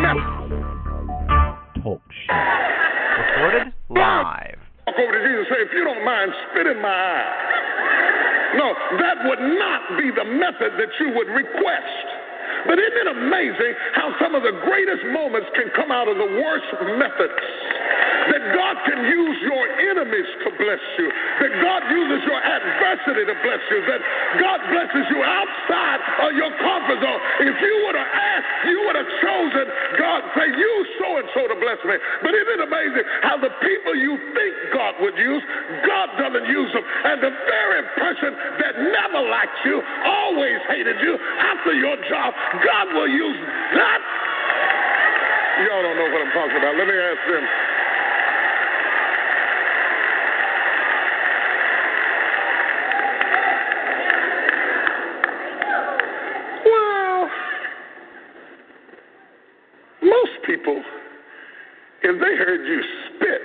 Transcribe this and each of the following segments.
method. Talk show. Recorded live. Walk over to Jesus and say, if you don't mind, spit in my eye. No, that would not be the method that you would request. But isn't it amazing how some of the greatest moments can come out of the worst methods? That God can use your enemies to bless you. That God uses your adversity to bless you. That God blesses you outside of your comfort zone. If you would have asked, you would have chosen God, say, use so and so to bless me. But isn't it amazing how the people you think God would use, God doesn't use them. And the very person that never liked you, always hated you, after your job, God will use that. Y'all don't know what I'm talking about. Let me ask them. Well, most people, if they heard you spit,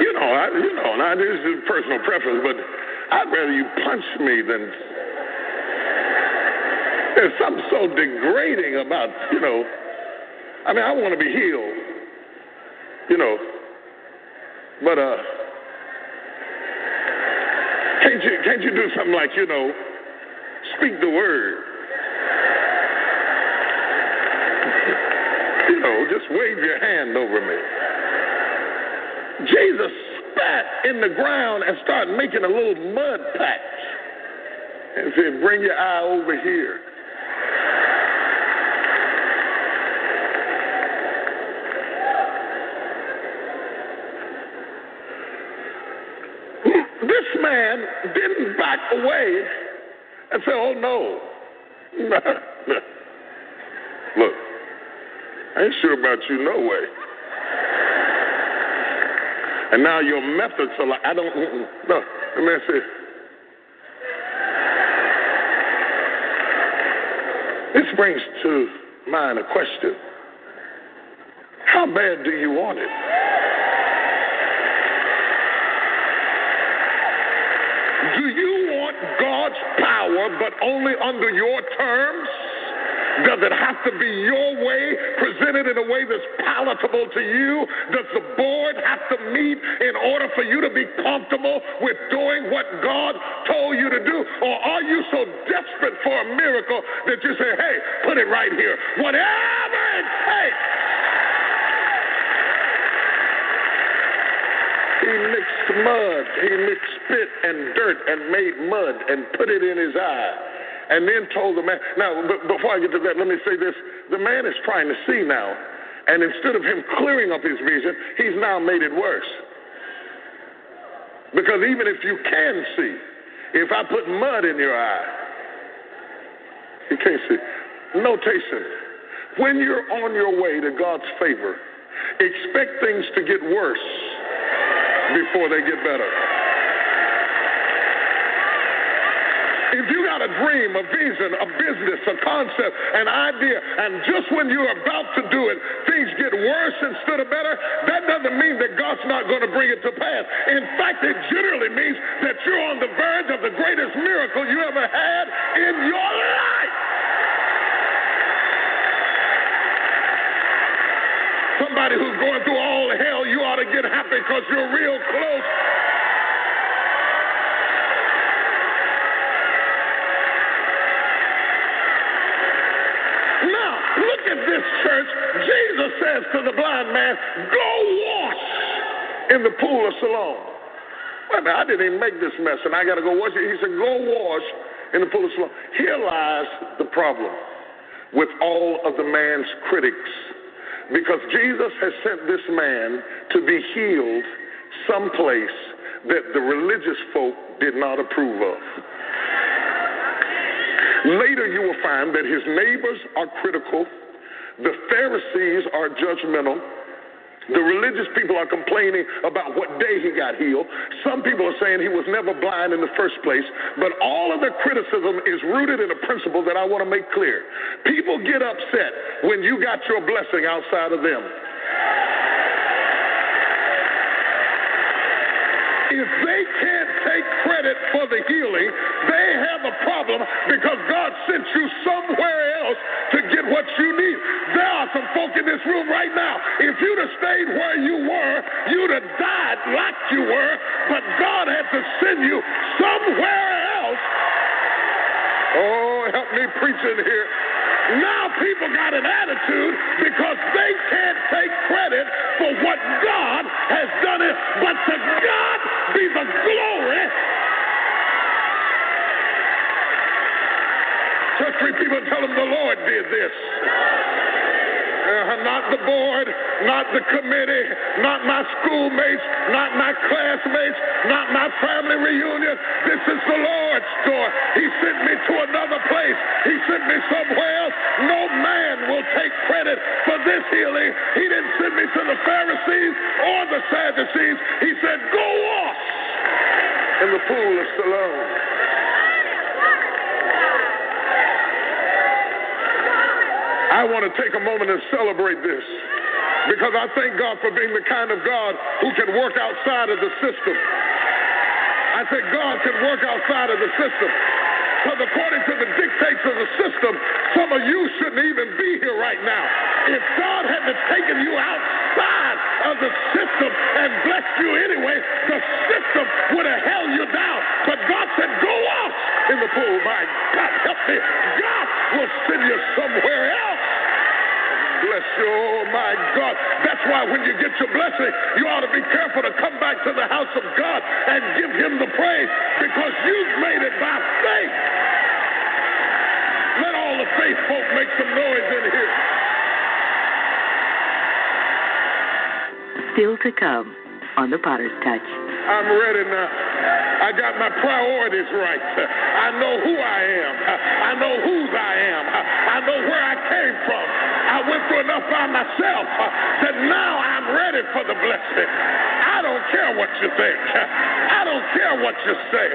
you know, I, you know, now this is personal preference, but I'd rather you than. There's something so degrading about, you know. I mean, I want to be healed, you know, but uh, can't you can't you do something like you know, speak the word, you know, just wave your hand over me. Jesus spat in the ground and started making a little mud patch and said, "Bring your eye over here." This man didn't back away and say, Oh no. Look, I ain't sure about you no way. And now your methods are like, I don't, no. The man said, This brings to mind a question How bad do you want it? Do you want God's power, but only under your terms? Does it have to be your way, presented in a way that's palatable to you? Does the board have to meet in order for you to be comfortable with doing what God told you to do? Or desperate for a miracle that you say, hey, put it right here? Whatever it takes. He mixed mud, he mixed spit and dirt and made mud and put it in his eye. And then told the man, now, b- before I get to that, let me say this. The man is trying to see now. And instead of him clearing up his vision, he's now made it worse. Because even if you can see, if I put mud in your eye, you can't see. Notation when you're on your way to God's favor, expect things to get worse before they get better. If you got a dream, a vision, a business, a concept, an idea, and just when you're about to do it, things get worse instead of better, that doesn't mean that God's not going to bring it to pass. In fact, it generally means that you're on the verge of the greatest miracle you ever had in your life. Somebody who's going through all hell, you ought to get happy because you're real close. Now, look at this church. Jesus says to the blind man, Go wash in the pool of Siloam. Wait a minute, I didn't even make this mess, and I got to go wash it. He said, Go wash in the pool of Siloam. Here lies the problem with all of the man's critics. Because Jesus has sent this man to be healed someplace that the religious folk did not approve of. Later, you will find that his neighbors are critical, the Pharisees are judgmental. The religious people are complaining about what day he got healed. Some people are saying he was never blind in the first place. But all of the criticism is rooted in a principle that I want to make clear. People get upset when you got your blessing outside of them. If they credit for the healing, they have a problem because God sent you somewhere else to get what you need. There are some folk in this room right now. If you'd have stayed where you were, you'd have died like you were, but God had to send you somewhere else. Oh, help me preach in here. Now people got an attitude because they can't take credit for what God has done it, but to God be the glory. Church three people tell them the Lord did this. Uh, not the board, not the committee, not my schoolmates, not my classmates, not my family reunion. This is the Lord's door. He sent me to another place. He sent me somewhere else. No man will take credit for this healing. He didn't send me to the Pharisees or the Sadducees. He said, Go wash in the pool of Siloam. I want to take a moment and celebrate this because I thank God for being the kind of God who can work outside of the system. I think God can work outside of the system. Because according to the dictates of the system, some of you shouldn't even be here right now. If God hadn't taken you outside of the system and blessed you anyway, the system would have held you down. But God said, go off in the pool. My God, help me. God will send you somewhere else. Bless you, oh my God. That's why when you get your blessing, you ought to be careful to come back to the house of God and give Him the praise because you've made it by faith. Let all the faith folk make some noise in here. Still to come on the Potter's Touch. I'm ready now. I got my priorities right. I know who I am. I know whose I am. I know where I came from. I went through enough by myself that now I'm ready for the blessing. I don't care what you think. I don't care what you say.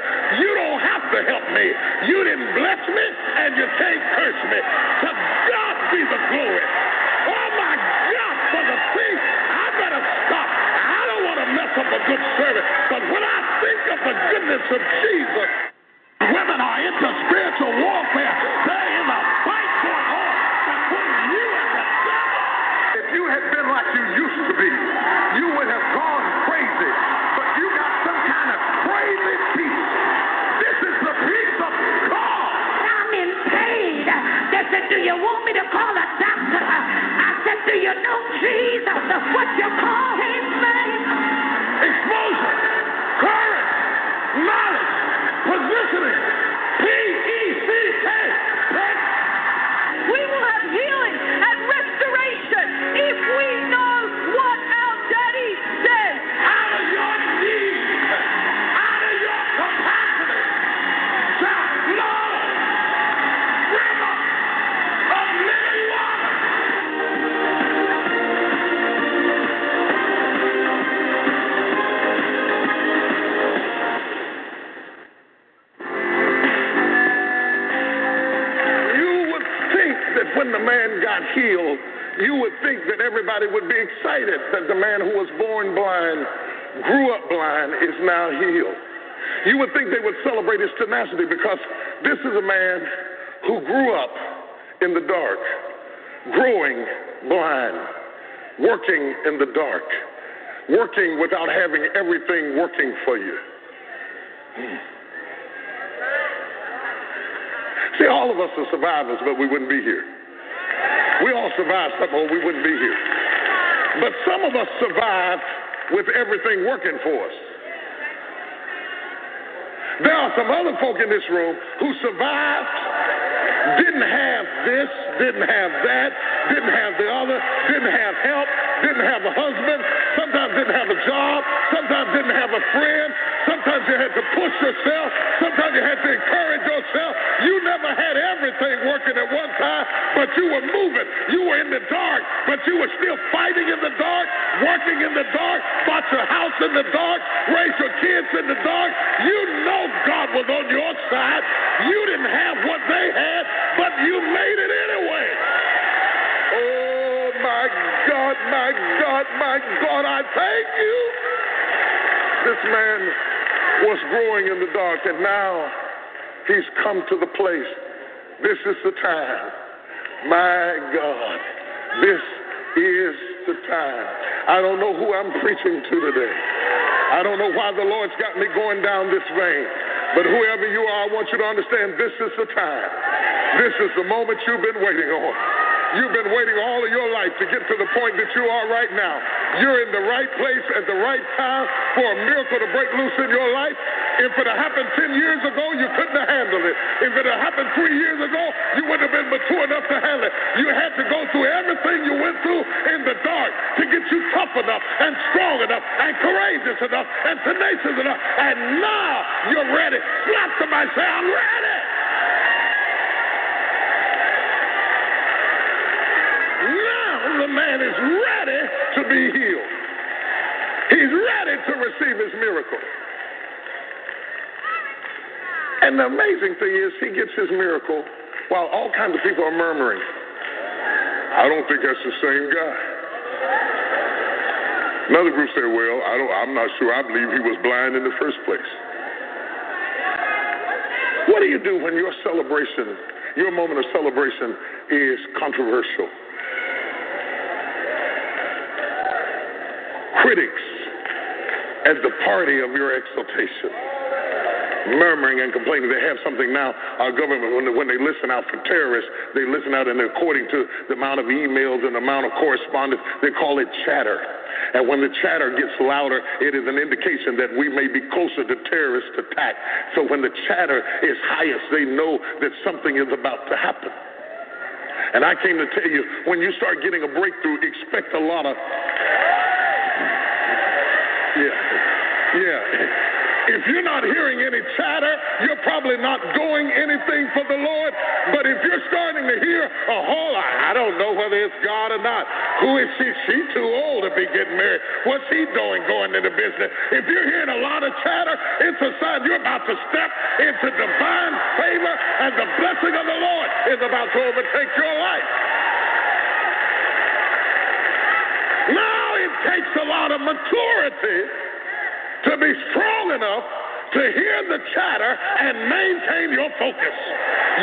You don't have to help me. You didn't bless me, and you can't curse me. To God be the glory. Want to mess good service, but when I think of the goodness of Jesus, women are into spiritual warfare. There is a fight going on between you and the devil. If you had been like you used to be, you would have gone crazy. But you got some kind of crazy peace. This is the peace of God. I'm in pain. They said, Do you want me to call a doctor? I said, Do you know Jesus? What you call his Exposure, current, knowledge, positioning. Got healed, you would think that everybody would be excited that the man who was born blind, grew up blind, is now healed. You would think they would celebrate his tenacity because this is a man who grew up in the dark, growing blind, working in the dark, working without having everything working for you. Hmm. See, all of us are survivors, but we wouldn't be here. We all survived something, or we wouldn't be here. But some of us survived with everything working for us. There are some other folk in this room who survived, didn't have this, didn't have that, didn't have the other, didn't have help, didn't have a husband, sometimes didn't have a job, sometimes didn't have a friend, sometimes you had to push yourself, sometimes you had to encourage yourself. You never had everything working at one time, but you were moving. You were in the dark, but you were still fighting in the dark, working in the dark, bought your house in the dark, raised your kids in the dark. You know God was on your side. You didn't have what they had, but you made it anyway. My God, my God, my God, I thank you. This man was growing in the dark, and now he's come to the place. This is the time. My God, this is the time. I don't know who I'm preaching to today. I don't know why the Lord's got me going down this vein. But whoever you are, I want you to understand this is the time. This is the moment you've been waiting on. You've been waiting all of your life to get to the point that you are right now. You're in the right place at the right time for a miracle to break loose in your life. If it had happened 10 years ago, you couldn't have handled it. If it had happened three years ago, you wouldn't have been mature enough to handle it. You had to go through everything you went through in the dark to get you tough enough and strong enough and courageous enough and tenacious enough. And now you're ready. Slap somebody, say, I'm ready. To receive his miracle. And the amazing thing is, he gets his miracle while all kinds of people are murmuring. I don't think that's the same guy. Another group said, "Well, I don't. I'm not sure. I believe he was blind in the first place." What do you do when your celebration, your moment of celebration, is controversial? Critics at the party of your exaltation murmuring and complaining. They have something now. Our government, when they, when they listen out for terrorists, they listen out, and according to the amount of emails and the amount of correspondence, they call it chatter. And when the chatter gets louder, it is an indication that we may be closer to terrorist attack. So when the chatter is highest, they know that something is about to happen. And I came to tell you, when you start getting a breakthrough, expect a lot of. Yeah. Yeah. If you're not hearing any chatter, you're probably not doing anything for the Lord. But if you're starting to hear a whole, lot, I don't know whether it's God or not. Who is she? She's too old to be getting married. What's he doing going into business? If you're hearing a lot of chatter, it's a sign you're about to step into divine favor and the blessing of the Lord is about to overtake your life. Now it takes a lot of maturity to be strong enough to hear the chatter and maintain your focus.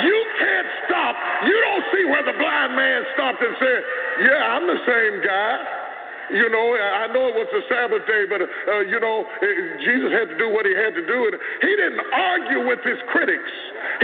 You can't stop. You don't see where the blind man stopped and said, Yeah, I'm the same guy. You know, I know it was the Sabbath day, but, uh, you know, Jesus had to do what he had to do. And he didn't argue with his critics.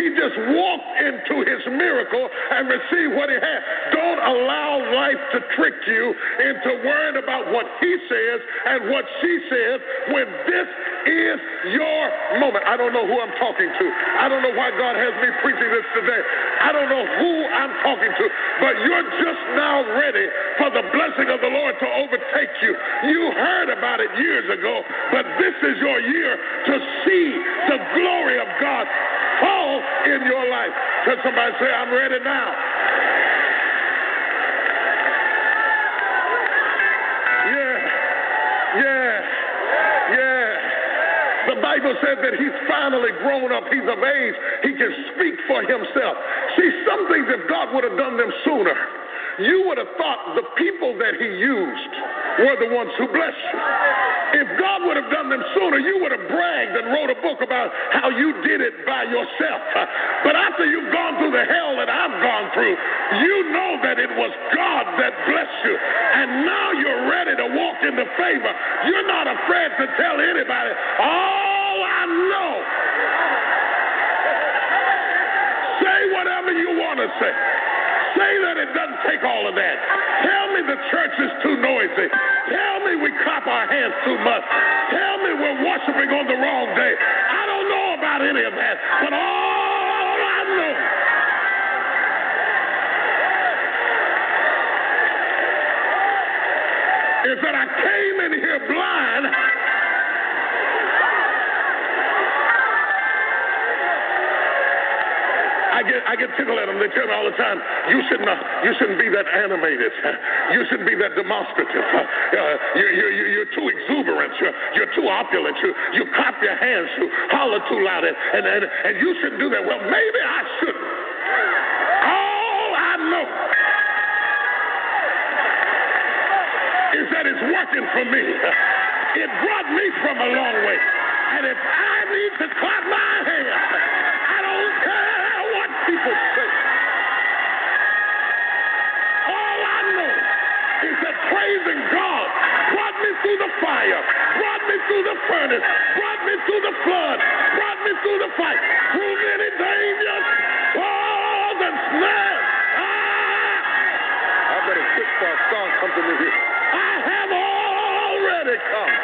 He just walked into his miracle and received what he had. Don't allow life to trick you into worrying about what he says and what she says when this is your moment. I don't know who I'm talking to. I don't know why God has me preaching this today. I don't know who I'm talking to, but you're just now ready for the blessing of the Lord to overtake you. You heard about it years ago, but this is your year to see the glory of God fall in your life. Can somebody say, I'm ready now? Yeah, yeah, yeah. The Bible said that he's finally grown up. He's of age. He can speak for himself. See, some things, if God would have done them sooner, you would have thought the people that he used were the ones who blessed you. If God would have done them sooner, you would have bragged and wrote a book about how you did it by yourself. But after you've gone through the hell that I've gone through, you know that it was God that blessed you. And now you're ready to walk into favor. You're not afraid to tell anybody, all I know. Say whatever you want to say. Say that it doesn't take all of that. Tell me the church is too noisy. Tell me we clap our hands too much. Tell me we're worshiping on the wrong day. I don't know about any of that, but all I know. Is that I came in here blind get I get tickled at them. They tell me all the time, you shouldn't uh, you shouldn't be that animated. You shouldn't be that demonstrative. Uh, you, you, you, you're too exuberant. You're, you're too opulent. You, you clap your hands. You holler too loud. And, and, and, and you shouldn't do that. Well, maybe I shouldn't. All I know is that it's working for me. It brought me from a long way. And if I need to clap my hands, people say. All I know is that praising God brought me through the fire, brought me through the furnace, brought me through the flood, brought me through the fight, through many dangers, falls and snares. Ah! I better quit for a song comes to me here. I have already come.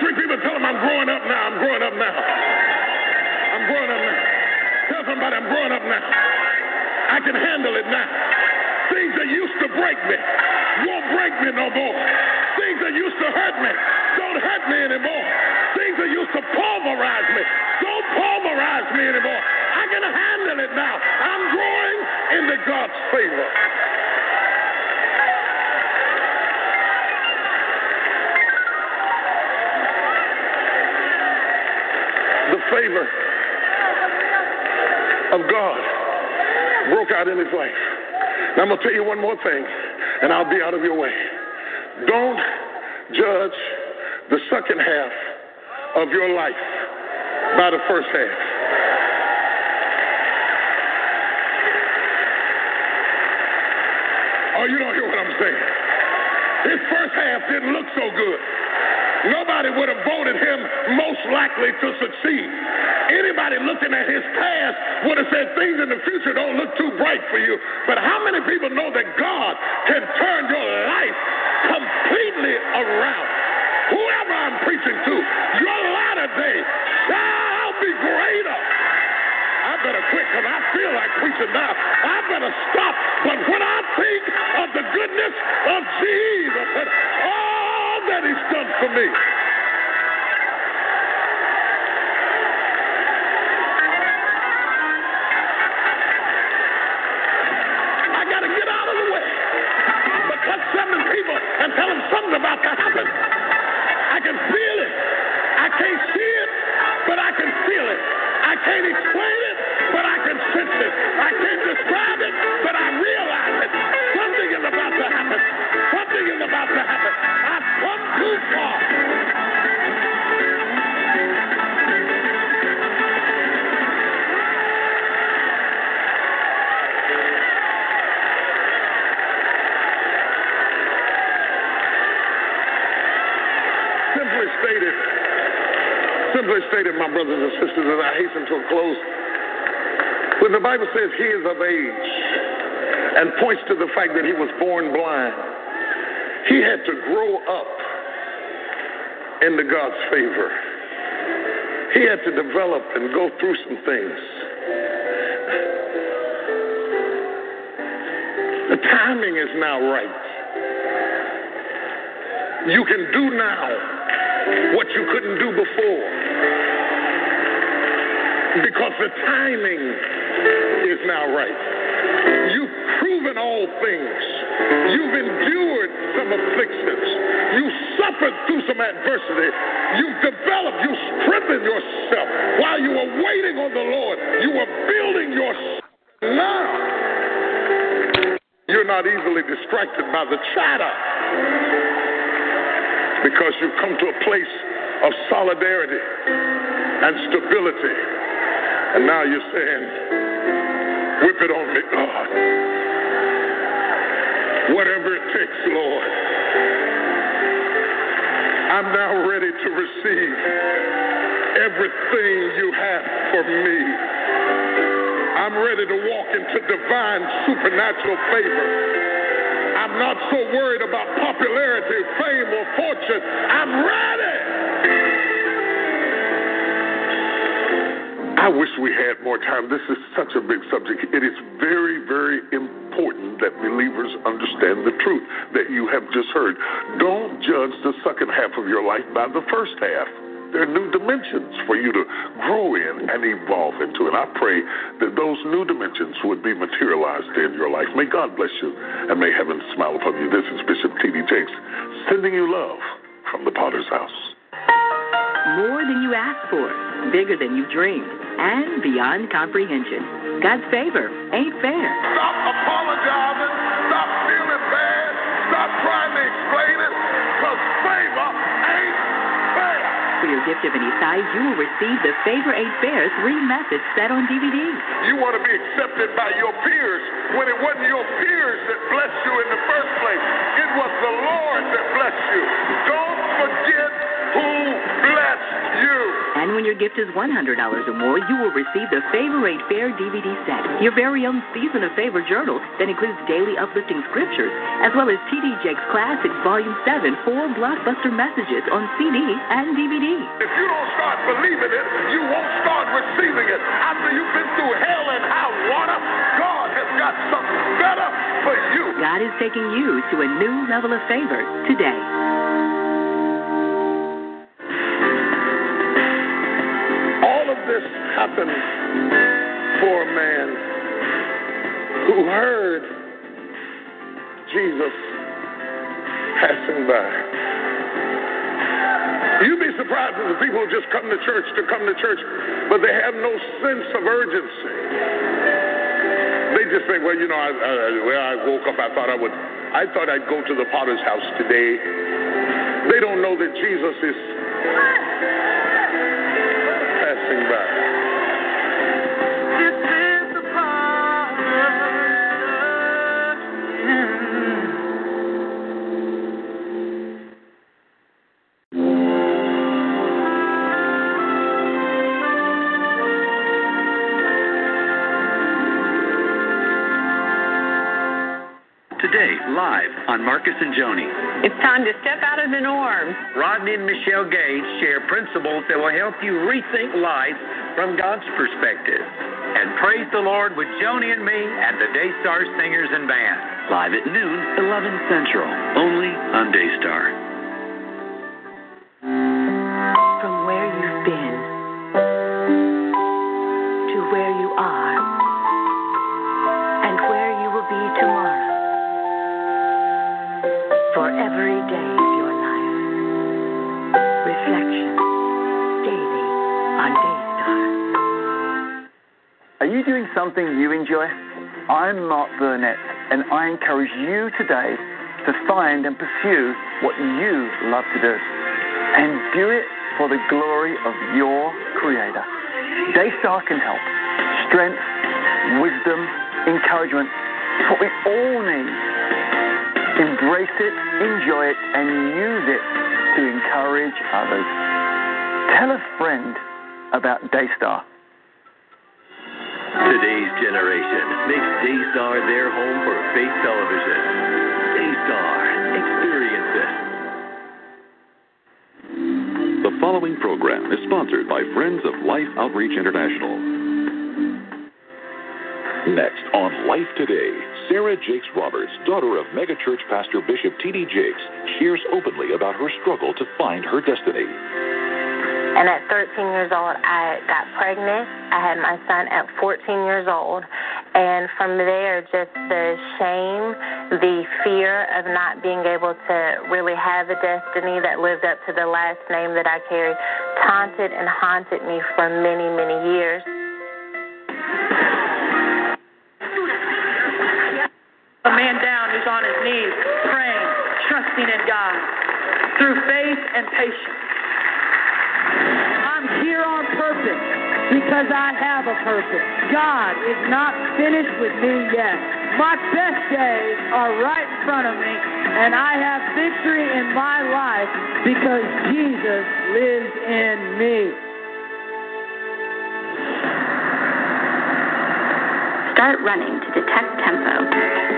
Three people, tell them I'm growing up now. I'm growing up now. Growing up now. Tell somebody I'm growing up now. I can handle it now. Things that used to break me won't break me no more. Things that used to hurt me don't hurt me anymore. Things that used to pulverize me don't pulverize me anymore. I can handle it now. I'm growing into God's favor. The favor of God out in his life. Now, I'm going to tell you one more thing, and I'll be out of your way. Don't judge the second half of your life by the first half. Oh, you don't hear what I'm saying. His first half didn't look so good. Nobody would have voted him most likely to succeed. Anybody looking at his past would have said things in the future don't look too bright for you. But how many people know that God can turn your life completely around? Whoever I'm preaching to, your latter day shall be greater. I better quit because I feel like preaching now. I better stop. But when I think of the goodness of Jesus and all that he's done for me, sisters, as I hasten to a close, when the Bible says he is of age and points to the fact that he was born blind, he had to grow up into God's favor. He had to develop and go through some things. The timing is now right. You can do now what you couldn't do before. Because the timing is now right. You've proven all things. You've endured some afflictions. You've suffered through some adversity. You've developed, you strengthened yourself. While you were waiting on the Lord, you were building yourself. Now, you're not easily distracted by the chatter because you've come to a place of solidarity and stability. And now you're saying, whip it on me, God. Whatever it takes, Lord. I'm now ready to receive everything you have for me. I'm ready to walk into divine supernatural favor. I'm not so worried about popularity, fame, or fortune. I'm ready. I wish we had more time. This is such a big subject. It is very, very important that believers understand the truth that you have just heard. Don't judge the second half of your life by the first half. There are new dimensions for you to grow in and evolve into. And I pray that those new dimensions would be materialized in your life. May God bless you and may heaven smile upon you. This is Bishop T.D. Jakes sending you love from the Potter's House. More than you asked for, bigger than you dreamed, and beyond comprehension. God's favor ain't fair. Stop apologizing. Stop feeling bad. Stop trying to explain it. Because favor ain't fair. For your gift of any size, you will receive the Favor Ain't Fair 3 Methods set on DVD. You want to be accepted by your peers when it wasn't your peers that blessed you in the first place. It was the Lord that blessed you. Don't forget who blessed you. And when your gift is $100 or more, you will receive the Favor Ain't Fair DVD set, your very own Season of Favor journal that includes daily uplifting scriptures, as well as T.D. Jakes Classics Volume 7, four blockbuster messages on CD and DVD. If you don't start believing it, you won't start receiving it. After you've been through hell and high water, God has got something better for you. God is taking you to a new level of favor today. Heard Jesus passing by. You'd be surprised at the people who just come to church to come to church, but they have no sense of urgency. They just think, well, you know, I, I, well, I woke up, I thought I would, I thought I'd go to the potter's house today. They don't know that Jesus is on Marcus and Joni. It's time to step out of the norm. Rodney and Michelle Gage share principles that will help you rethink life from God's perspective. And praise the Lord with Joni and me at the Daystar Singers and Band. Live at noon, 11 Central, only on Daystar. Something you enjoy? I'm Mark Burnett, and I encourage you today to find and pursue what you love to do. And do it for the glory of your Creator. Daystar can help. Strength, wisdom, encouragement. It's what we all need. Embrace it, enjoy it, and use it to encourage others. Tell a friend about Daystar. Today's generation makes Daystar their home for faith television. Daystar, experience it. The following program is sponsored by Friends of Life Outreach International. Next on Life Today, Sarah Jakes Roberts, daughter of megachurch pastor Bishop T.D. Jakes, shares openly about her struggle to find her destiny. And at 13 years old, I got pregnant. I had my son at 14 years old. And from there, just the shame, the fear of not being able to really have a destiny that lived up to the last name that I carried taunted and haunted me for many, many years. A man down who's on his knees, praying, trusting in God through faith and patience. I'm here on purpose because I have a purpose. God is not finished with me yet. My best days are right in front of me, and I have victory in my life because Jesus lives in me. Start running to detect tempo.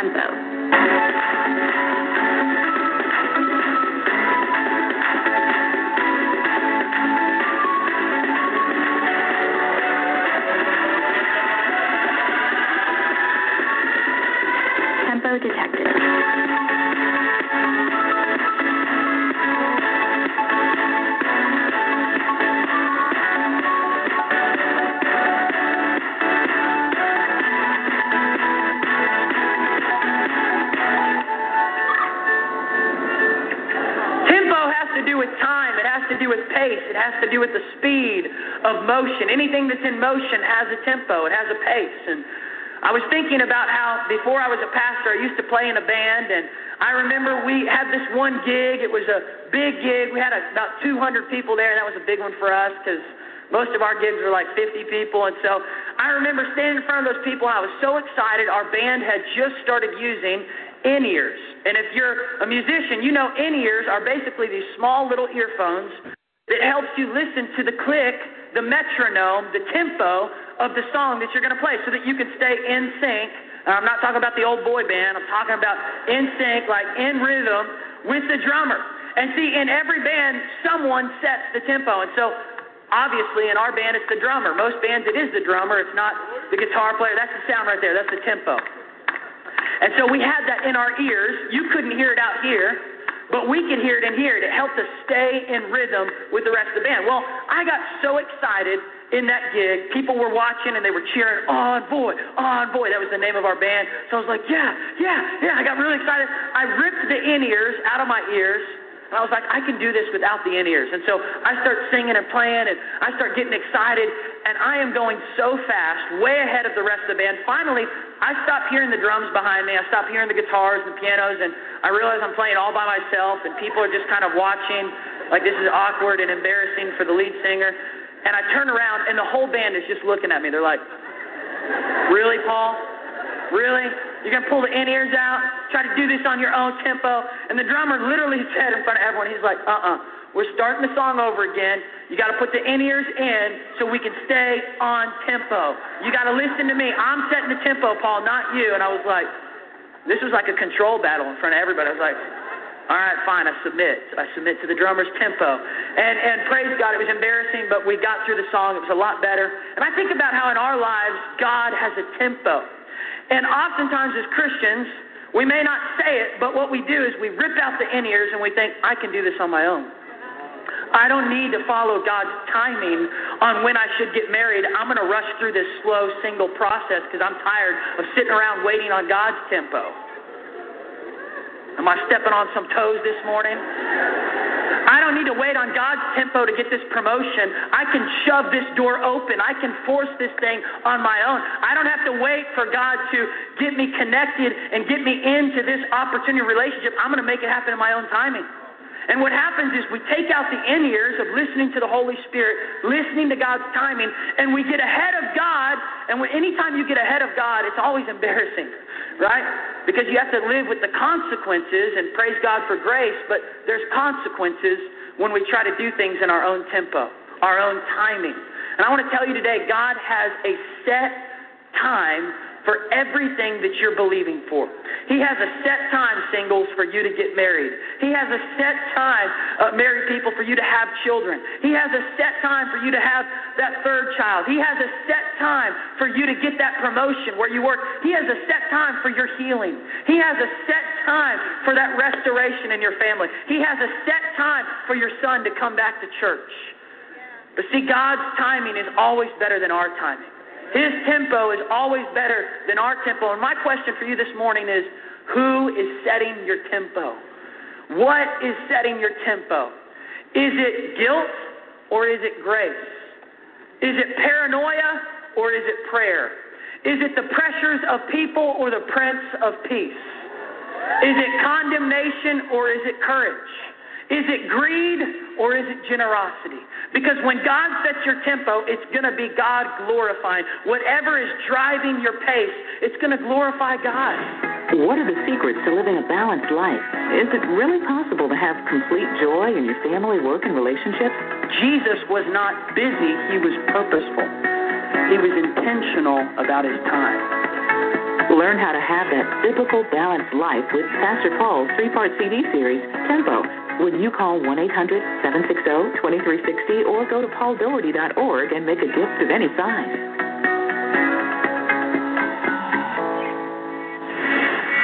Tempo. Motion. Anything that's in motion has a tempo, it has a pace. And I was thinking about how before I was a pastor, I used to play in a band, and I remember we had this one gig. It was a big gig. We had a, about 200 people there. And that was a big one for us because most of our gigs were like 50 people. And so I remember standing in front of those people, and I was so excited. Our band had just started using in ears. And if you're a musician, you know in ears are basically these small little earphones that helps you listen to the click, the metronome, the tempo of the song that you're going to play so that you can stay in sync. I'm not talking about the old boy band. I'm talking about in sync, like in rhythm with the drummer. And see, in every band, someone sets the tempo. And so obviously in our band, it's the drummer. Most bands, it is the drummer. It's not the guitar player. That's the sound right there. That's the tempo. And so we had that in our ears. You couldn't hear it out here, but we could hear it in here. It helped us stay in rhythm with the rest of the band. Well, I got so excited in that gig. People were watching and they were cheering, On Boy, On Boy. That was the name of our band. So I was like, Yeah, yeah, yeah. I got really excited. I ripped the in ears out of my ears. And I was like, I can do this without the in ears. And so I start singing and playing, and I start getting excited, and I am going so fast, way ahead of the rest of the band. Finally, I stop hearing the drums behind me. I stop hearing the guitars and pianos, and I realize I'm playing all by myself, and people are just kind of watching, like this is awkward and embarrassing for the lead singer. And I turn around, and the whole band is just looking at me. They're like, Really, Paul? Really? You're going to pull the in ears out? Try to do this on your own tempo? And the drummer literally said in front of everyone, he's like, Uh uh-uh. uh we're starting the song over again. You got to put the in ears in so we can stay on tempo. You got to listen to me. I'm setting the tempo, Paul, not you. And I was like, this was like a control battle in front of everybody. I was like, all right, fine, I submit. I submit to the drummer's tempo. And and praise God, it was embarrassing, but we got through the song. It was a lot better. And I think about how in our lives God has a tempo. And oftentimes as Christians, we may not say it, but what we do is we rip out the in ears and we think, I can do this on my own. I don't need to follow God's timing on when I should get married. I'm going to rush through this slow single process because I'm tired of sitting around waiting on God's tempo. Am I stepping on some toes this morning? I don't need to wait on God's tempo to get this promotion. I can shove this door open. I can force this thing on my own. I don't have to wait for God to get me connected and get me into this opportunity relationship. I'm going to make it happen in my own timing. And what happens is we take out the in ears of listening to the Holy Spirit, listening to God's timing, and we get ahead of God. And when, anytime you get ahead of God, it's always embarrassing, right? Because you have to live with the consequences and praise God for grace, but there's consequences when we try to do things in our own tempo, our own timing. And I want to tell you today, God has a set time for everything that you're believing for. He has a set time, singles, for you to get married. He has a set time, uh, married people, for you to have children. He has a set time for you to have that third child. He has a set time for you to get that promotion where you work. He has a set time for your healing. He has a set time for that restoration in your family. He has a set time for your son to come back to church. But see, God's timing is always better than our timing. His tempo is always better than our tempo. And my question for you this morning is who is setting your tempo? What is setting your tempo? Is it guilt or is it grace? Is it paranoia or is it prayer? Is it the pressures of people or the Prince of Peace? Is it condemnation or is it courage? Is it greed or is it generosity? Because when God sets your tempo, it's going to be God glorifying. Whatever is driving your pace, it's going to glorify God. What are the secrets to living a balanced life? Is it really possible to have complete joy in your family, work, and relationships? Jesus was not busy, he was purposeful. He was intentional about his time. Learn how to have that biblical balanced life with Pastor Paul's three part CD series, Tempo when you call 1 800 760 2360 or go to pauldaugherty.org and make a gift of any size.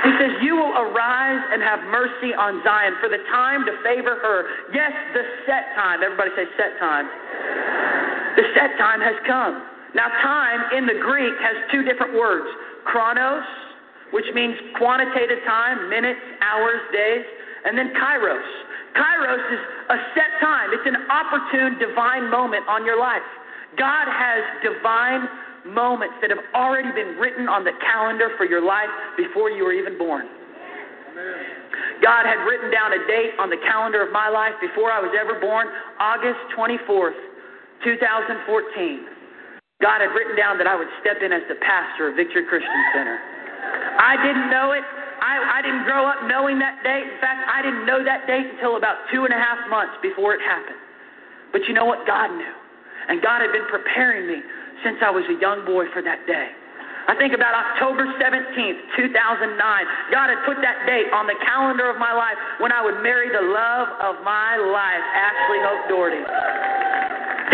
He says, You will arise and have mercy on Zion for the time to favor her. Yes, the set time. Everybody say set time. The set time has come. Now, time in the Greek has two different words chronos, which means quantitative time, minutes, hours, days, and then kairos Kairos is a set time, it's an opportune divine moment on your life. God has divine moments that have already been written on the calendar for your life before you were even born. God had written down a date on the calendar of my life before I was ever born, August 24th, 2014. God had written down that I would step in as the pastor of Victory Christian Center. I didn't know it. I, I didn't grow up knowing that date. In fact, I didn't know that date until about two and a half months before it happened. But you know what? God knew. And God had been preparing me since I was a young boy for that day. I think about October 17th, 2009. God had put that date on the calendar of my life when I would marry the love of my life, Ashley Hope Daugherty.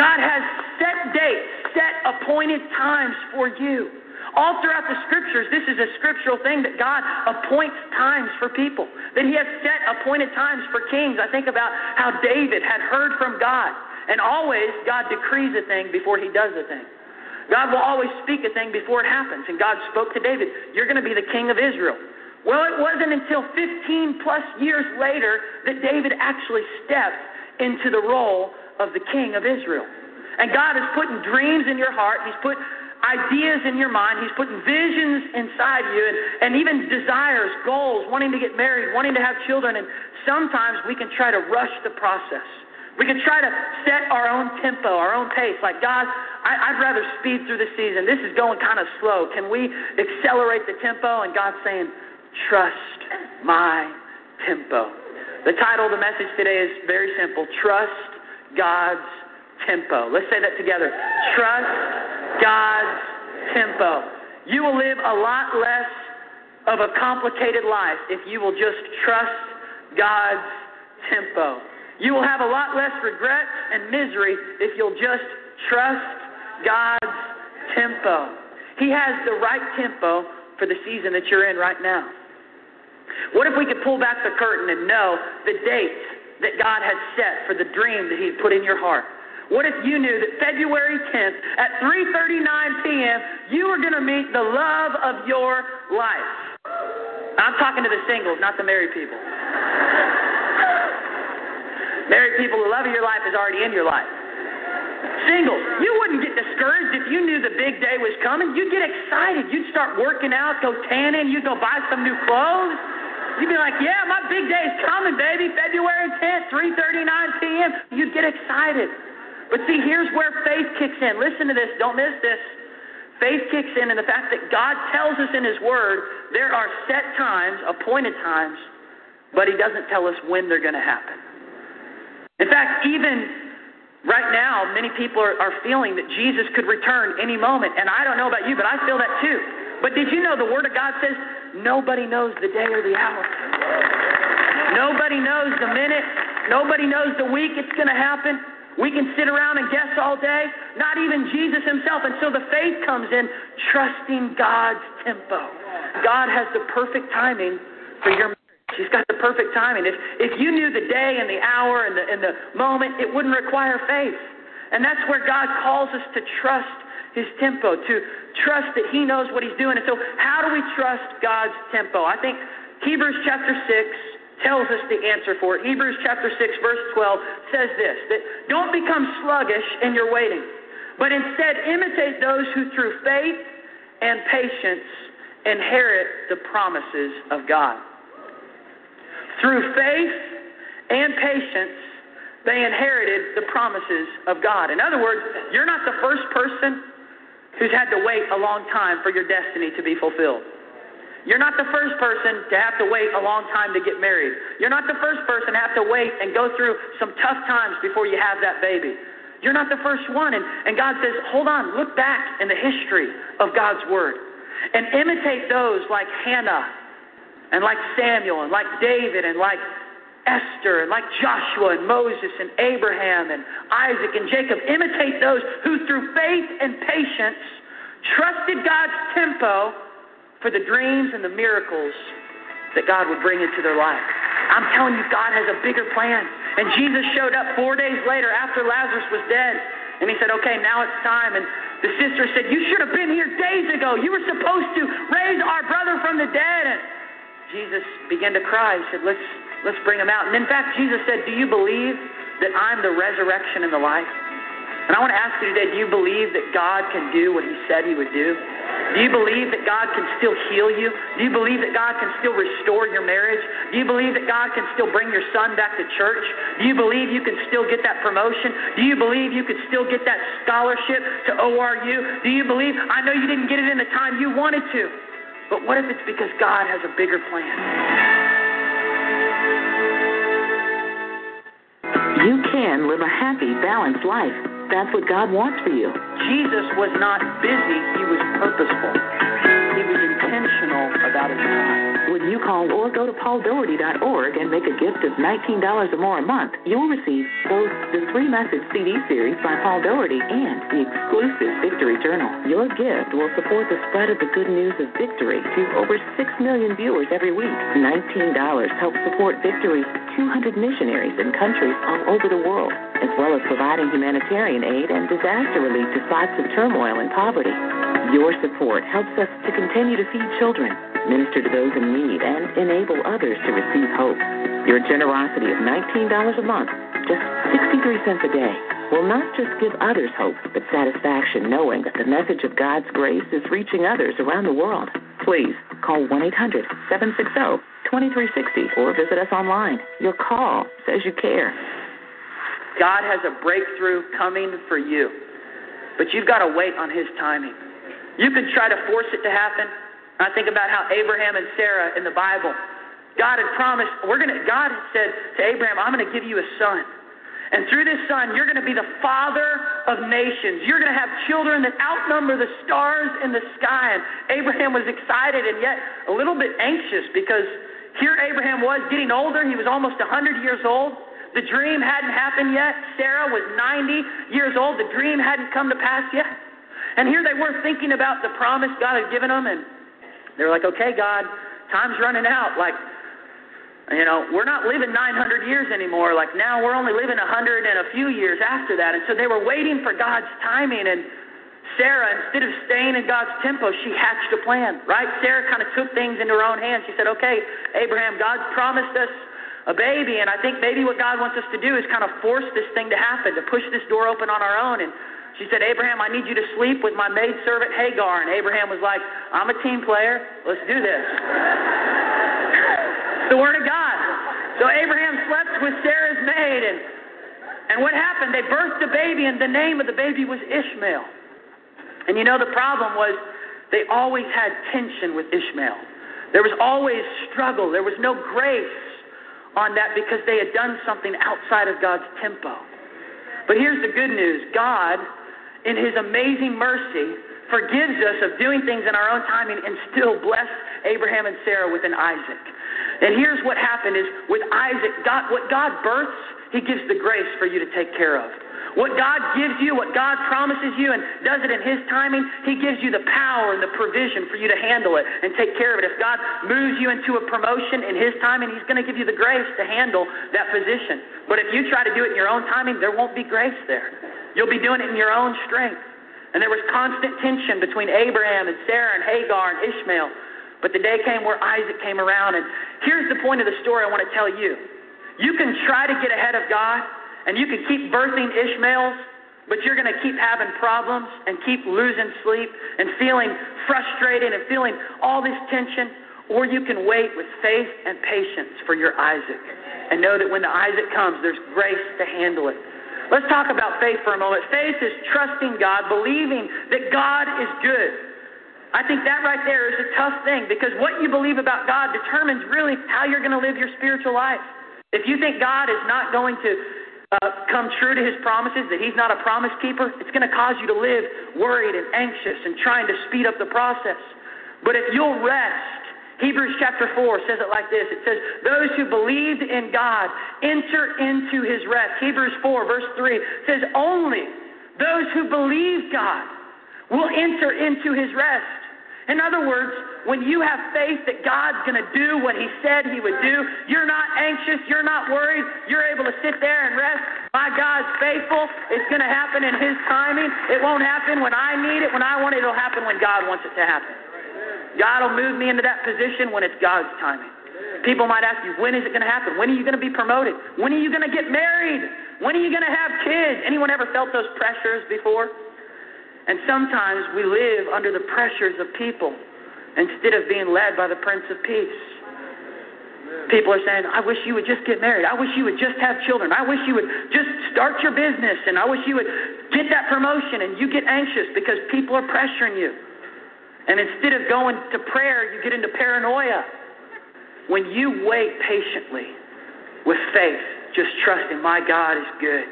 God has set dates set appointed times for you. All throughout the scriptures, this is a scriptural thing that God appoints times for people, that He has set appointed times for kings. I think about how David had heard from God, and always God decrees a thing before He does a thing. God will always speak a thing before it happens, and God spoke to David, You're going to be the king of Israel. Well, it wasn't until 15 plus years later that David actually stepped into the role of the king of Israel. And God is putting dreams in your heart. He's put ideas in your mind. He's putting visions inside you and, and even desires, goals, wanting to get married, wanting to have children. And sometimes we can try to rush the process. We can try to set our own tempo, our own pace. Like, God, I, I'd rather speed through the season. This is going kind of slow. Can we accelerate the tempo? And God's saying, trust my tempo. The title of the message today is very simple Trust God's tempo. Let's say that together. Trust God's tempo. You will live a lot less of a complicated life if you will just trust God's tempo. You will have a lot less regret and misery if you'll just trust God's tempo. He has the right tempo for the season that you're in right now. What if we could pull back the curtain and know the date that God has set for the dream that He put in your heart? What if you knew that February 10th at 3:39 p.m. you were going to meet the love of your life? I'm talking to the singles, not the married people. married people, the love of your life is already in your life. Singles, you wouldn't get discouraged if you knew the big day was coming. You'd get excited. You'd start working out, go tanning, you'd go buy some new clothes. You'd be like, "Yeah, my big day is coming, baby. February 10th, 3:39 p.m." You'd get excited. But see, here's where faith kicks in. Listen to this. Don't miss this. Faith kicks in in the fact that God tells us in His Word there are set times, appointed times, but He doesn't tell us when they're going to happen. In fact, even right now, many people are, are feeling that Jesus could return any moment. And I don't know about you, but I feel that too. But did you know the Word of God says nobody knows the day or the hour? Nobody knows the minute. Nobody knows the week it's going to happen. We can sit around and guess all day, not even Jesus himself. And so the faith comes in trusting God's tempo. God has the perfect timing for your marriage. He's got the perfect timing. If, if you knew the day and the hour and the, and the moment, it wouldn't require faith. And that's where God calls us to trust his tempo, to trust that he knows what he's doing. And so, how do we trust God's tempo? I think Hebrews chapter 6 tells us the answer for it. Hebrews chapter 6 verse 12 says this, that don't become sluggish in your waiting, but instead imitate those who through faith and patience inherit the promises of God. Through faith and patience, they inherited the promises of God. In other words, you're not the first person who's had to wait a long time for your destiny to be fulfilled. You're not the first person to have to wait a long time to get married. You're not the first person to have to wait and go through some tough times before you have that baby. You're not the first one. And, and God says, hold on, look back in the history of God's Word and imitate those like Hannah and like Samuel and like David and like Esther and like Joshua and Moses and Abraham and Isaac and Jacob. Imitate those who through faith and patience trusted God's tempo for the dreams and the miracles that God would bring into their life. I'm telling you, God has a bigger plan. And Jesus showed up four days later after Lazarus was dead. And he said, Okay, now it's time. And the sister said, You should have been here days ago. You were supposed to raise our brother from the dead. And Jesus began to cry. He said, Let's let's bring him out. And in fact, Jesus said, Do you believe that I'm the resurrection and the life? And I want to ask you today, do you believe that God can do what he said he would do? Do you believe that God can still heal you? Do you believe that God can still restore your marriage? Do you believe that God can still bring your son back to church? Do you believe you can still get that promotion? Do you believe you can still get that scholarship to ORU? Do you believe, I know you didn't get it in the time you wanted to, but what if it's because God has a bigger plan? You can live a happy, balanced life. That's what God wants for you. Jesus was not busy, he was purposeful. He was intentional about his time. When you call or go to pauldaugherty.org and make a gift of $19 or more a month, you will receive both the three message CD series by Paul Daugherty and the exclusive Victory Journal. Your gift will support the spread of the good news of victory to over 6 million viewers every week. $19 helps support Victory's 200 missionaries in countries all over the world, as well as providing humanitarian aid and disaster relief to spots of turmoil and poverty. Your support helps us to continue to feed children, minister to those in need, and enable others to receive hope. Your generosity of $19 a month, just 63 cents a day, will not just give others hope, but satisfaction knowing that the message of God's grace is reaching others around the world. Please call 1 800 760 2360 or visit us online. Your call says you care. God has a breakthrough coming for you, but you've got to wait on His timing. You can try to force it to happen. I think about how Abraham and Sarah in the Bible, God had promised, we're gonna God had said to Abraham, I'm gonna give you a son. And through this son, you're going to be the father of nations. You're going to have children that outnumber the stars in the sky. And Abraham was excited and yet a little bit anxious because here Abraham was getting older. He was almost 100 years old. The dream hadn't happened yet. Sarah was 90 years old. The dream hadn't come to pass yet. And here they were thinking about the promise God had given them. And they were like, okay, God, time's running out. Like, you know, we're not living 900 years anymore. Like now we're only living 100 and a few years after that. And so they were waiting for God's timing. And Sarah, instead of staying in God's tempo, she hatched a plan, right? Sarah kind of took things into her own hands. She said, okay, Abraham, God's promised us a baby. And I think maybe what God wants us to do is kind of force this thing to happen, to push this door open on our own. And she said, Abraham, I need you to sleep with my maidservant Hagar. And Abraham was like, I'm a team player. Let's do this. the word of God. So Abraham slept with Sarah's maid, and and what happened? They birthed a baby, and the name of the baby was Ishmael. And you know the problem was they always had tension with Ishmael. There was always struggle. There was no grace on that because they had done something outside of God's tempo. But here's the good news God, in His amazing mercy, forgives us of doing things in our own timing and still bless Abraham and Sarah with an Isaac. And here's what happened is with Isaac, God, what God births, he gives the grace for you to take care of. What God gives you, what God promises you, and does it in His timing, He gives you the power and the provision for you to handle it and take care of it. If God moves you into a promotion in His timing, He's going to give you the grace to handle that position. But if you try to do it in your own timing, there won't be grace there. You'll be doing it in your own strength. And there was constant tension between Abraham and Sarah and Hagar and Ishmael. But the day came where Isaac came around. And here's the point of the story I want to tell you. You can try to get ahead of God, and you can keep birthing Ishmaels, but you're going to keep having problems and keep losing sleep and feeling frustrated and feeling all this tension. Or you can wait with faith and patience for your Isaac and know that when the Isaac comes, there's grace to handle it. Let's talk about faith for a moment. Faith is trusting God, believing that God is good. I think that right there is a tough thing because what you believe about God determines really how you're going to live your spiritual life. If you think God is not going to uh, come true to his promises, that he's not a promise keeper, it's going to cause you to live worried and anxious and trying to speed up the process. But if you'll rest, Hebrews chapter 4 says it like this it says, Those who believed in God enter into his rest. Hebrews 4, verse 3 says, Only those who believe God will enter into his rest. In other words, when you have faith that God's going to do what He said He would do, you're not anxious, you're not worried, you're able to sit there and rest. My God's faithful. It's going to happen in His timing. It won't happen when I need it, when I want it. It'll happen when God wants it to happen. God will move me into that position when it's God's timing. People might ask you, when is it going to happen? When are you going to be promoted? When are you going to get married? When are you going to have kids? Anyone ever felt those pressures before? And sometimes we live under the pressures of people instead of being led by the Prince of Peace. People are saying, I wish you would just get married. I wish you would just have children. I wish you would just start your business. And I wish you would get that promotion. And you get anxious because people are pressuring you. And instead of going to prayer, you get into paranoia. When you wait patiently with faith, just trusting my God is good.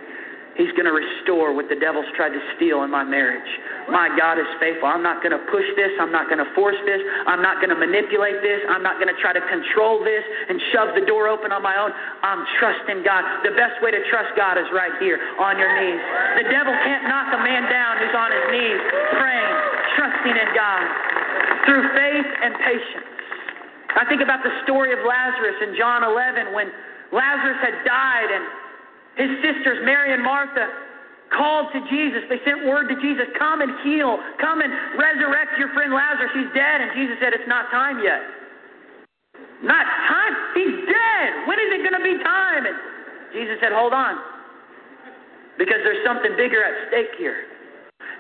He's going to restore what the devil's tried to steal in my marriage. My God is faithful. I'm not going to push this. I'm not going to force this. I'm not going to manipulate this. I'm not going to try to control this and shove the door open on my own. I'm trusting God. The best way to trust God is right here on your knees. The devil can't knock a man down who's on his knees praying, trusting in God through faith and patience. I think about the story of Lazarus in John 11 when Lazarus had died and his sisters, Mary and Martha, called to Jesus. They sent word to Jesus, Come and heal. Come and resurrect your friend Lazarus. He's dead. And Jesus said, It's not time yet. Not time? He's dead. When is it going to be time? And Jesus said, Hold on. Because there's something bigger at stake here.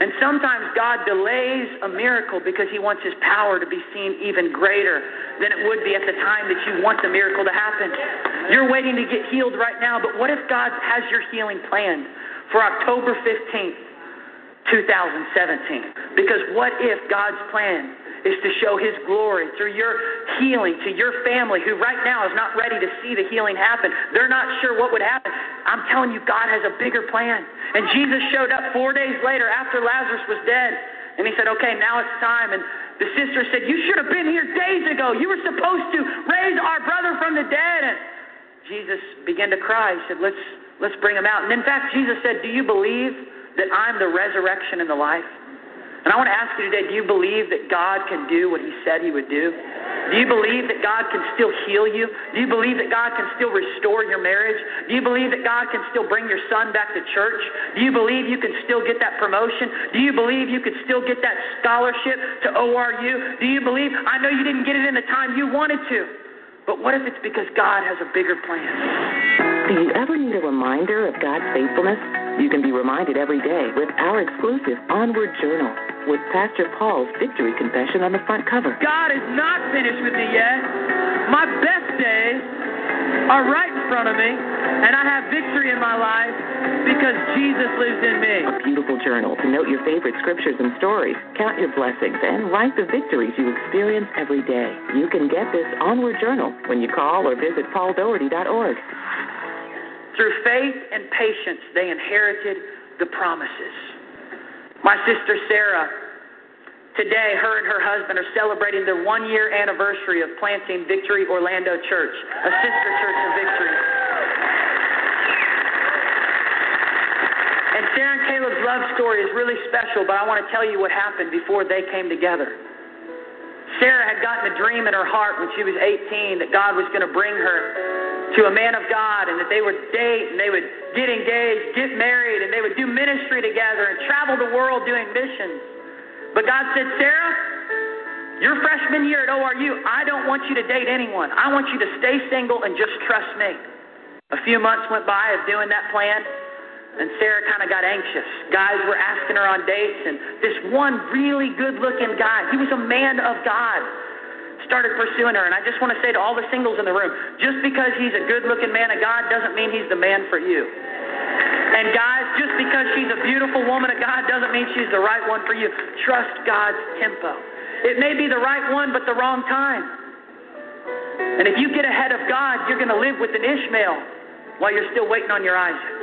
And sometimes God delays a miracle because he wants his power to be seen even greater than it would be at the time that you want the miracle to happen. You're waiting to get healed right now, but what if God has your healing planned for October 15th, 2017? Because what if God's plan is to show His glory through your healing to your family who right now is not ready to see the healing happen. They're not sure what would happen. I'm telling you, God has a bigger plan. And Jesus showed up four days later after Lazarus was dead. And he said, Okay, now it's time. And the sister said, You should have been here days ago. You were supposed to raise our brother from the dead. And Jesus began to cry. He said, Let's let's bring him out. And in fact, Jesus said, Do you believe that I'm the resurrection and the life? And I want to ask you today do you believe that God can do what He said He would do? Do you believe that God can still heal you? Do you believe that God can still restore your marriage? Do you believe that God can still bring your son back to church? Do you believe you can still get that promotion? Do you believe you could still get that scholarship to ORU? Do you believe, I know you didn't get it in the time you wanted to, but what if it's because God has a bigger plan? Do you ever need a reminder of God's faithfulness? You can be reminded every day with our exclusive Onward Journal with Pastor Paul's victory confession on the front cover. God is not finished with me yet. My best days are right in front of me, and I have victory in my life because Jesus lives in me. A beautiful journal to note your favorite scriptures and stories, count your blessings, and write the victories you experience every day. You can get this Onward Journal when you call or visit pauldaugherty.org. Through faith and patience, they inherited the promises. My sister Sarah, today, her and her husband are celebrating their one year anniversary of planting Victory Orlando Church, a sister church of Victory. And Sarah and Caleb's love story is really special, but I want to tell you what happened before they came together. Sarah had gotten a dream in her heart when she was 18 that God was going to bring her to a man of God and that they would date and they would get engaged, get married, and they would do ministry together and travel the world doing missions. But God said, Sarah, your freshman year at ORU, I don't want you to date anyone. I want you to stay single and just trust me. A few months went by of doing that plan, and Sarah kind of got anxious. Guys were asking her on dates, and this one really good looking guy, he was a man of God, started pursuing her. And I just want to say to all the singles in the room just because he's a good looking man of God doesn't mean he's the man for you. And guys, just because she's a beautiful woman of God doesn't mean she's the right one for you. Trust God's tempo. It may be the right one, but the wrong time. And if you get ahead of God, you're going to live with an Ishmael while you're still waiting on your Isaac.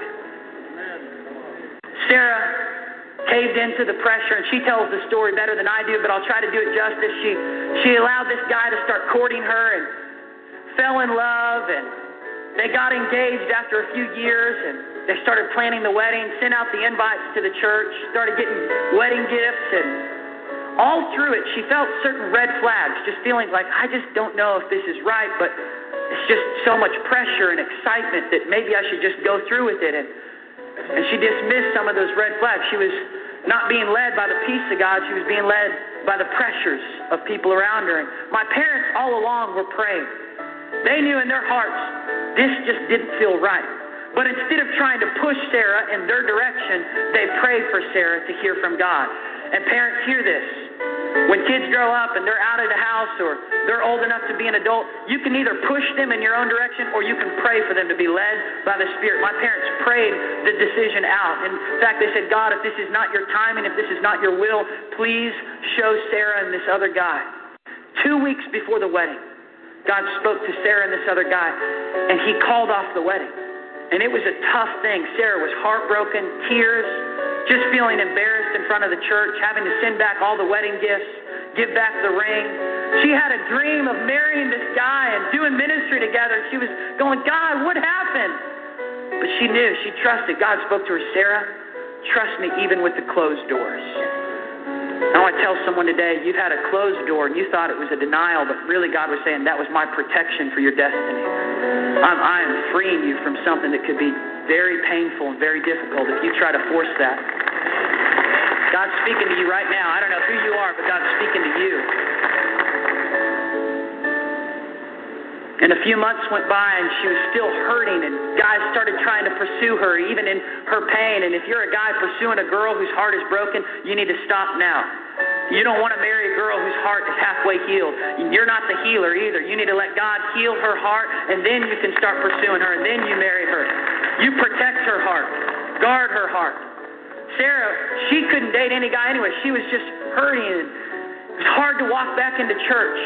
Sarah caved into the pressure, and she tells the story better than I do, but I'll try to do it justice. She she allowed this guy to start courting her and fell in love, and they got engaged after a few years, and they started planning the wedding, sent out the invites to the church, started getting wedding gifts, and all through it, she felt certain red flags, just feeling like I just don't know if this is right, but it's just so much pressure and excitement that maybe I should just go through with it. And, and she dismissed some of those red flags. She was not being led by the peace of God, she was being led by the pressures of people around her. And my parents all along were praying. They knew in their hearts this just didn't feel right. But instead of trying to push Sarah in their direction, they prayed for Sarah to hear from God. And parents, hear this. When kids grow up and they're out of the house or they're old enough to be an adult, you can either push them in your own direction or you can pray for them to be led by the Spirit. My parents prayed the decision out. In fact, they said, God, if this is not your time and if this is not your will, please show Sarah and this other guy. Two weeks before the wedding, God spoke to Sarah and this other guy, and he called off the wedding. And it was a tough thing. Sarah was heartbroken, tears, just feeling embarrassed in front of the church, having to send back all the wedding gifts, give back the ring. She had a dream of marrying this guy and doing ministry together. She was going, God, what happened? But she knew, she trusted. God spoke to her, Sarah, trust me even with the closed doors. I want to tell someone today, you've had a closed door and you thought it was a denial, but really God was saying that was my protection for your destiny. I'm, I am freeing you from something that could be very painful and very difficult if you try to force that. God's speaking to you right now. I don't know who you are, but God's speaking to you. And a few months went by and she was still hurting, and guys started trying to pursue her, even in her pain. And if you're a guy pursuing a girl whose heart is broken, you need to stop now. You don't want to marry a girl whose heart is halfway healed. You're not the healer either. You need to let God heal her heart, and then you can start pursuing her, and then you marry her. You protect her heart, guard her heart. Sarah, she couldn't date any guy anyway. She was just hurting. It was hard to walk back into church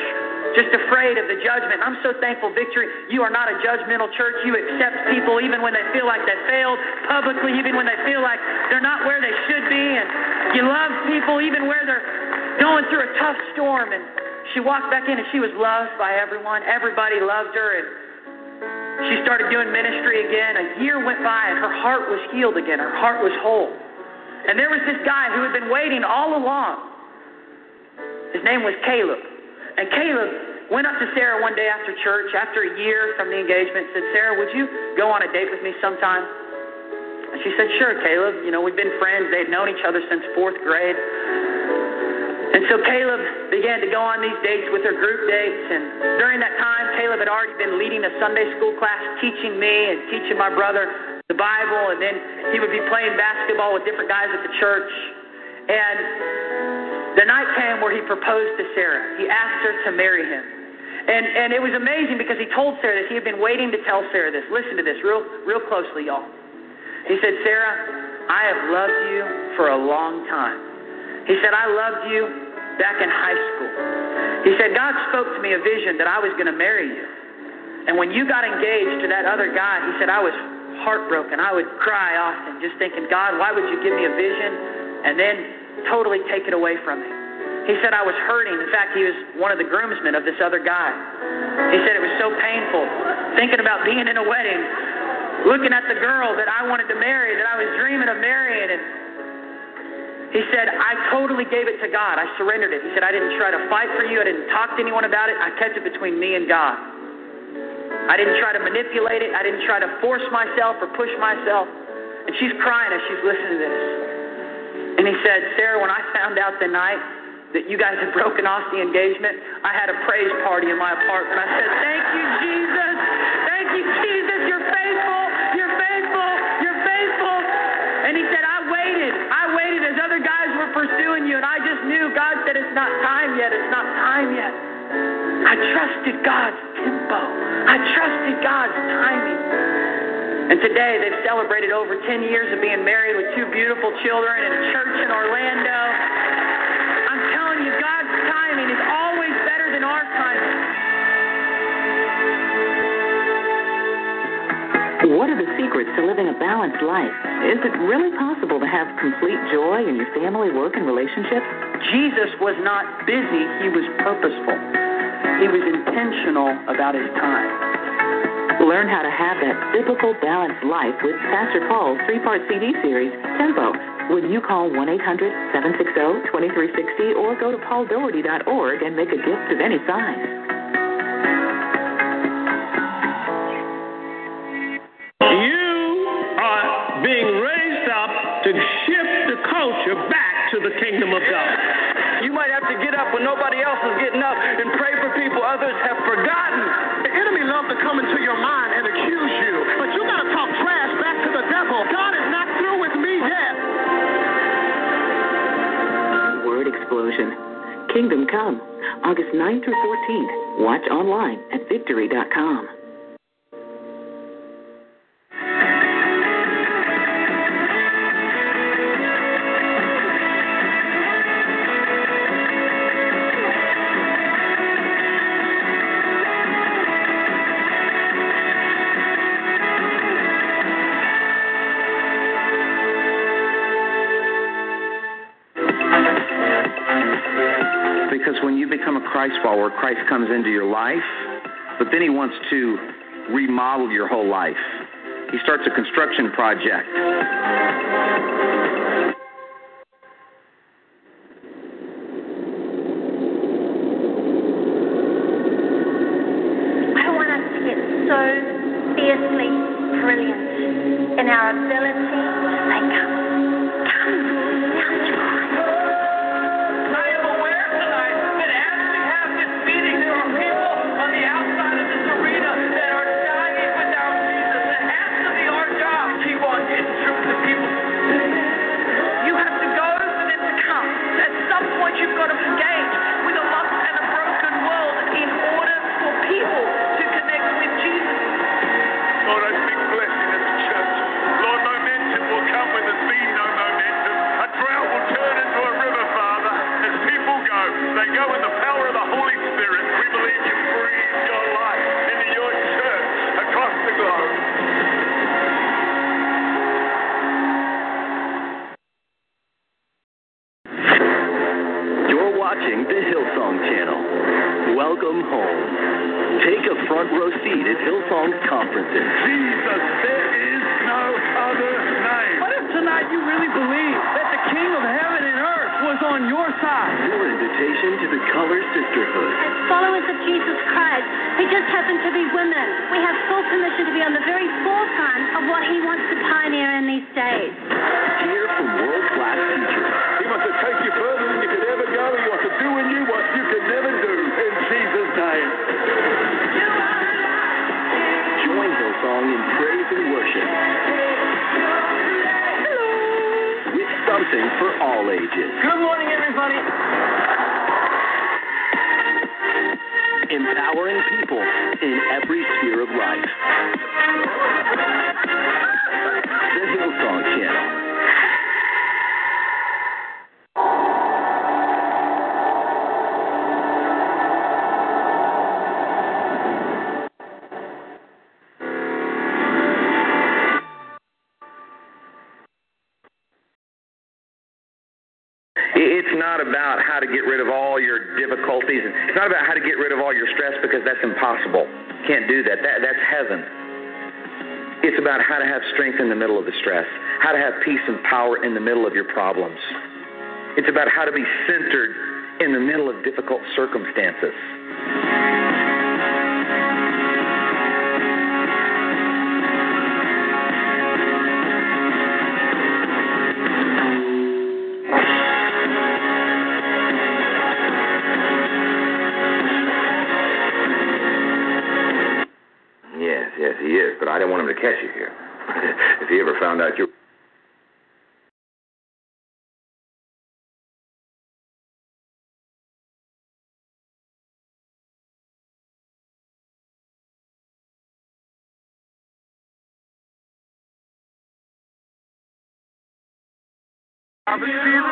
just afraid of the judgment. I'm so thankful, Victory, you are not a judgmental church. You accept people even when they feel like they failed publicly, even when they feel like they're not where they should be. And you love people even where they're going through a tough storm. And she walked back in and she was loved by everyone. Everybody loved her. And she started doing ministry again. A year went by and her heart was healed again. Her heart was whole. And there was this guy who had been waiting all along. His name was Caleb. And Caleb went up to Sarah one day after church, after a year from the engagement, said, Sarah, would you go on a date with me sometime? And she said, Sure, Caleb. You know, we've been friends. They'd known each other since fourth grade. And so Caleb began to go on these dates with her group dates. And during that time, Caleb had already been leading a Sunday school class, teaching me and teaching my brother the Bible. And then he would be playing basketball with different guys at the church. And the night came where he proposed to Sarah. He asked her to marry him. And, and it was amazing because he told Sarah this. He had been waiting to tell Sarah this. Listen to this real, real closely, y'all. He said, Sarah, I have loved you for a long time. He said, I loved you back in high school. He said, God spoke to me a vision that I was going to marry you. And when you got engaged to that other guy, he said, I was heartbroken. I would cry often just thinking, God, why would you give me a vision and then totally take it away from me? He said, I was hurting. In fact, he was one of the groomsmen of this other guy. He said it was so painful thinking about being in a wedding, looking at the girl that I wanted to marry, that I was dreaming of marrying. And he said, I totally gave it to God. I surrendered it. He said, I didn't try to fight for you. I didn't talk to anyone about it. I kept it between me and God. I didn't try to manipulate it. I didn't try to force myself or push myself. And she's crying as she's listening to this. And he said, Sarah, when I found out the night that you guys had broken off the engagement, I had a praise party in my apartment. I said, Thank you, Jesus. Thank you, Jesus. You're faithful. You're faithful. You're faithful. And he said, I waited. I waited as other guys were pursuing you, and I just knew God said, It's not time yet. It's not time yet. I trusted God's tempo. I trusted God's timing. And today they've celebrated over 10 years of being married with two beautiful children in a church in Orlando. I'm telling you, God's timing is always better than our timing. What are the secrets to living a balanced life? Is it really possible to have complete joy in your family, work, and relationships? Jesus was not busy, he was purposeful. He was intentional about his time. Learn how to have that biblical balanced life with Pastor Paul's three part CD series, Tempo, when you call 1 800 760 2360 or go to pauldaugherty.org and make a gift of any size. You are being raised up to shift the culture back to the kingdom of God. You might have to get up when nobody else is getting up and pray for people others have forgotten enemy love to come into your mind and accuse you, but you got to talk trash back to the devil. God is not through with me yet. Word explosion. Kingdom Come, August 9th through 14th. Watch online at victory.com. comes into your life, but then he wants to remodel your whole life. He starts a construction project. about how to be centered in the middle of difficult circumstances. Obrigado.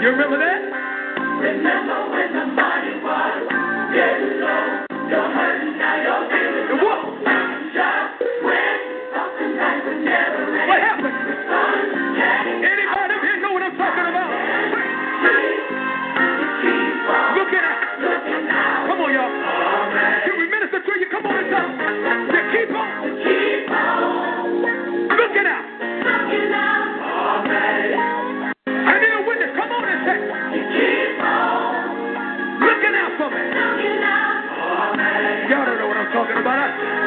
You remember that? Remember when the party was getting Barack.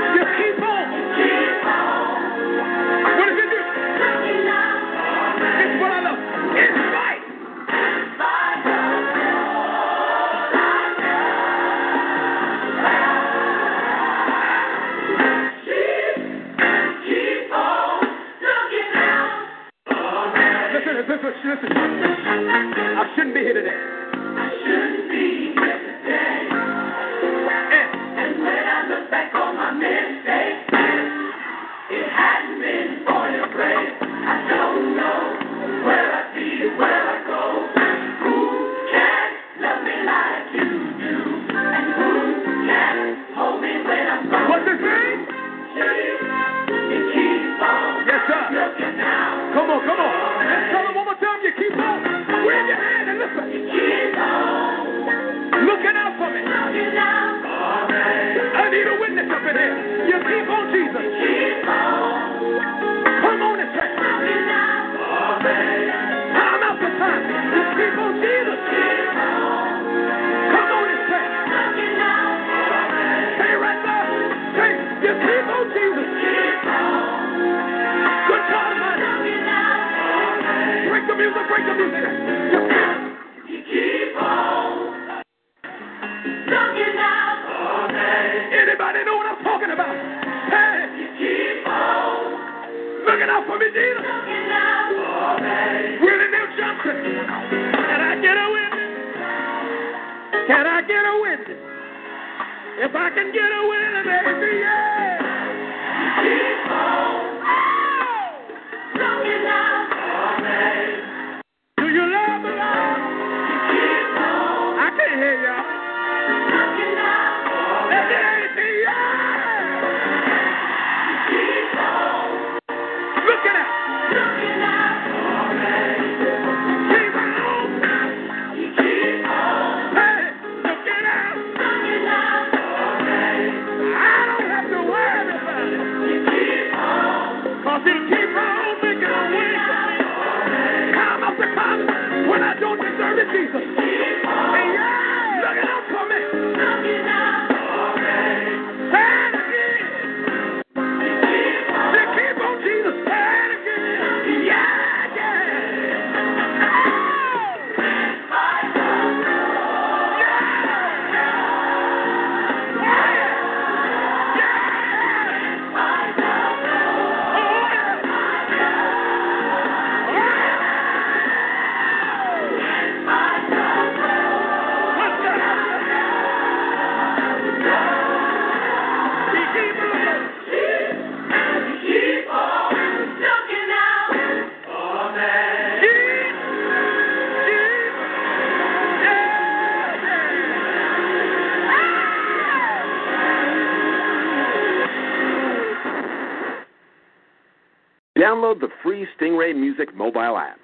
Stingray Music mobile app.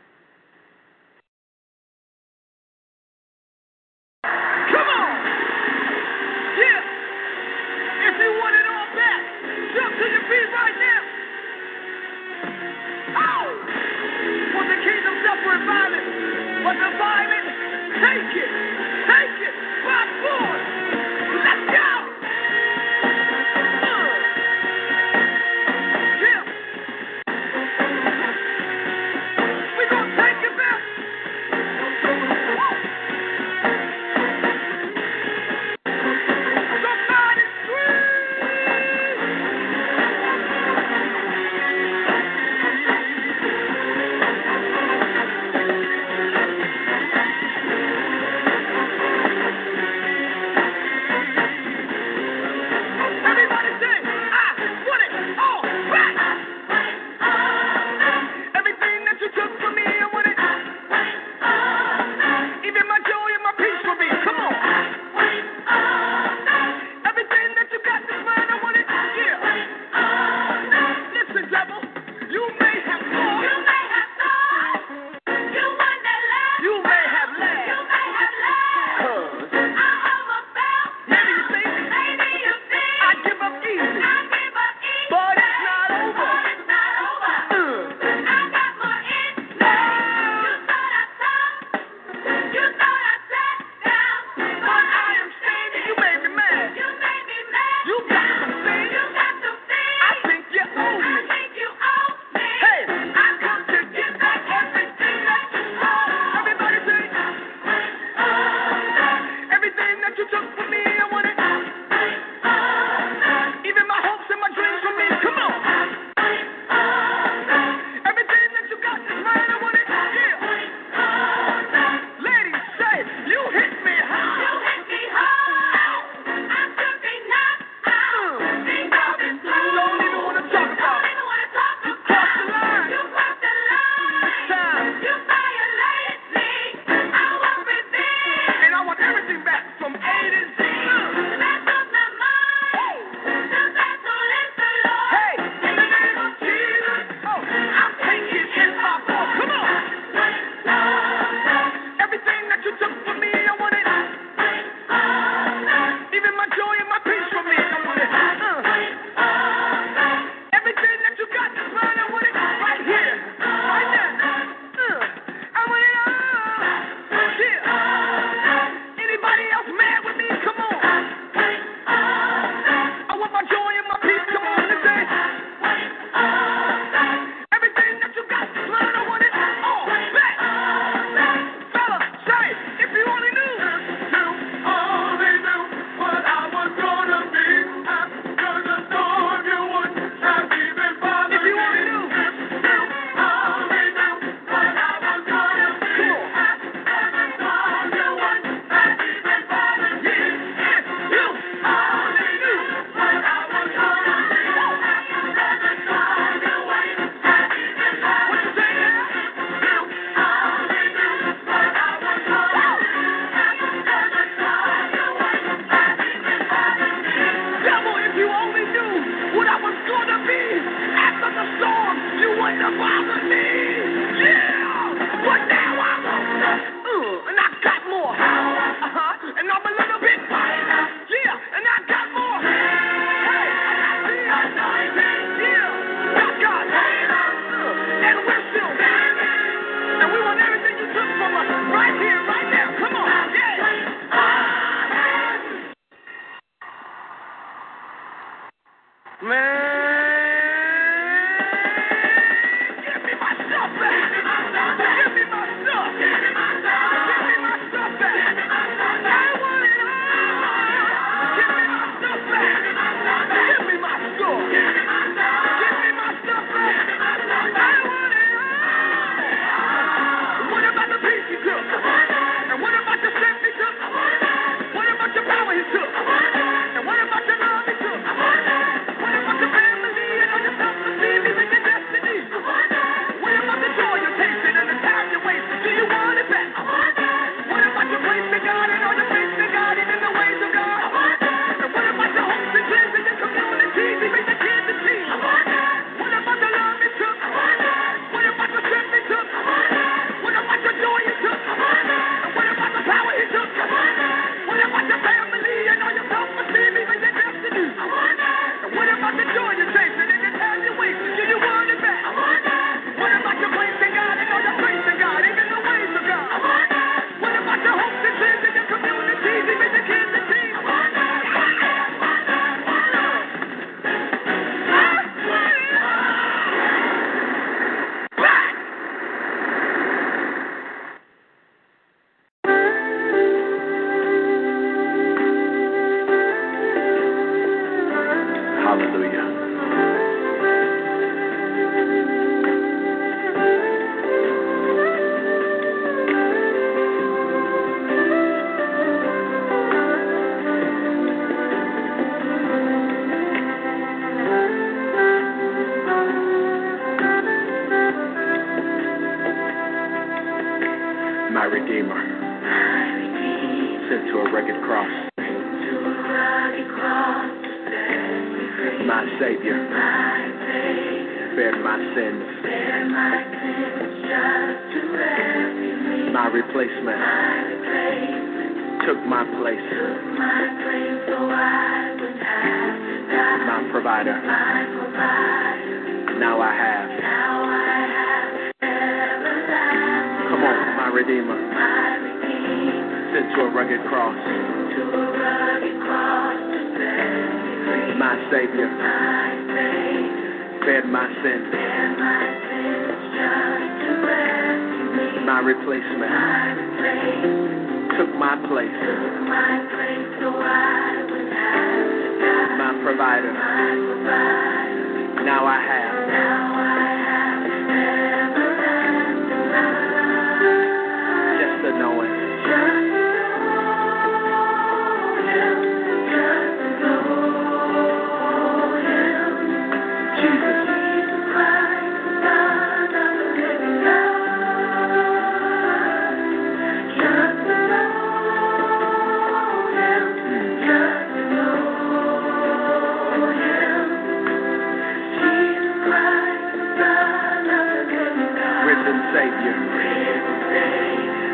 Savior.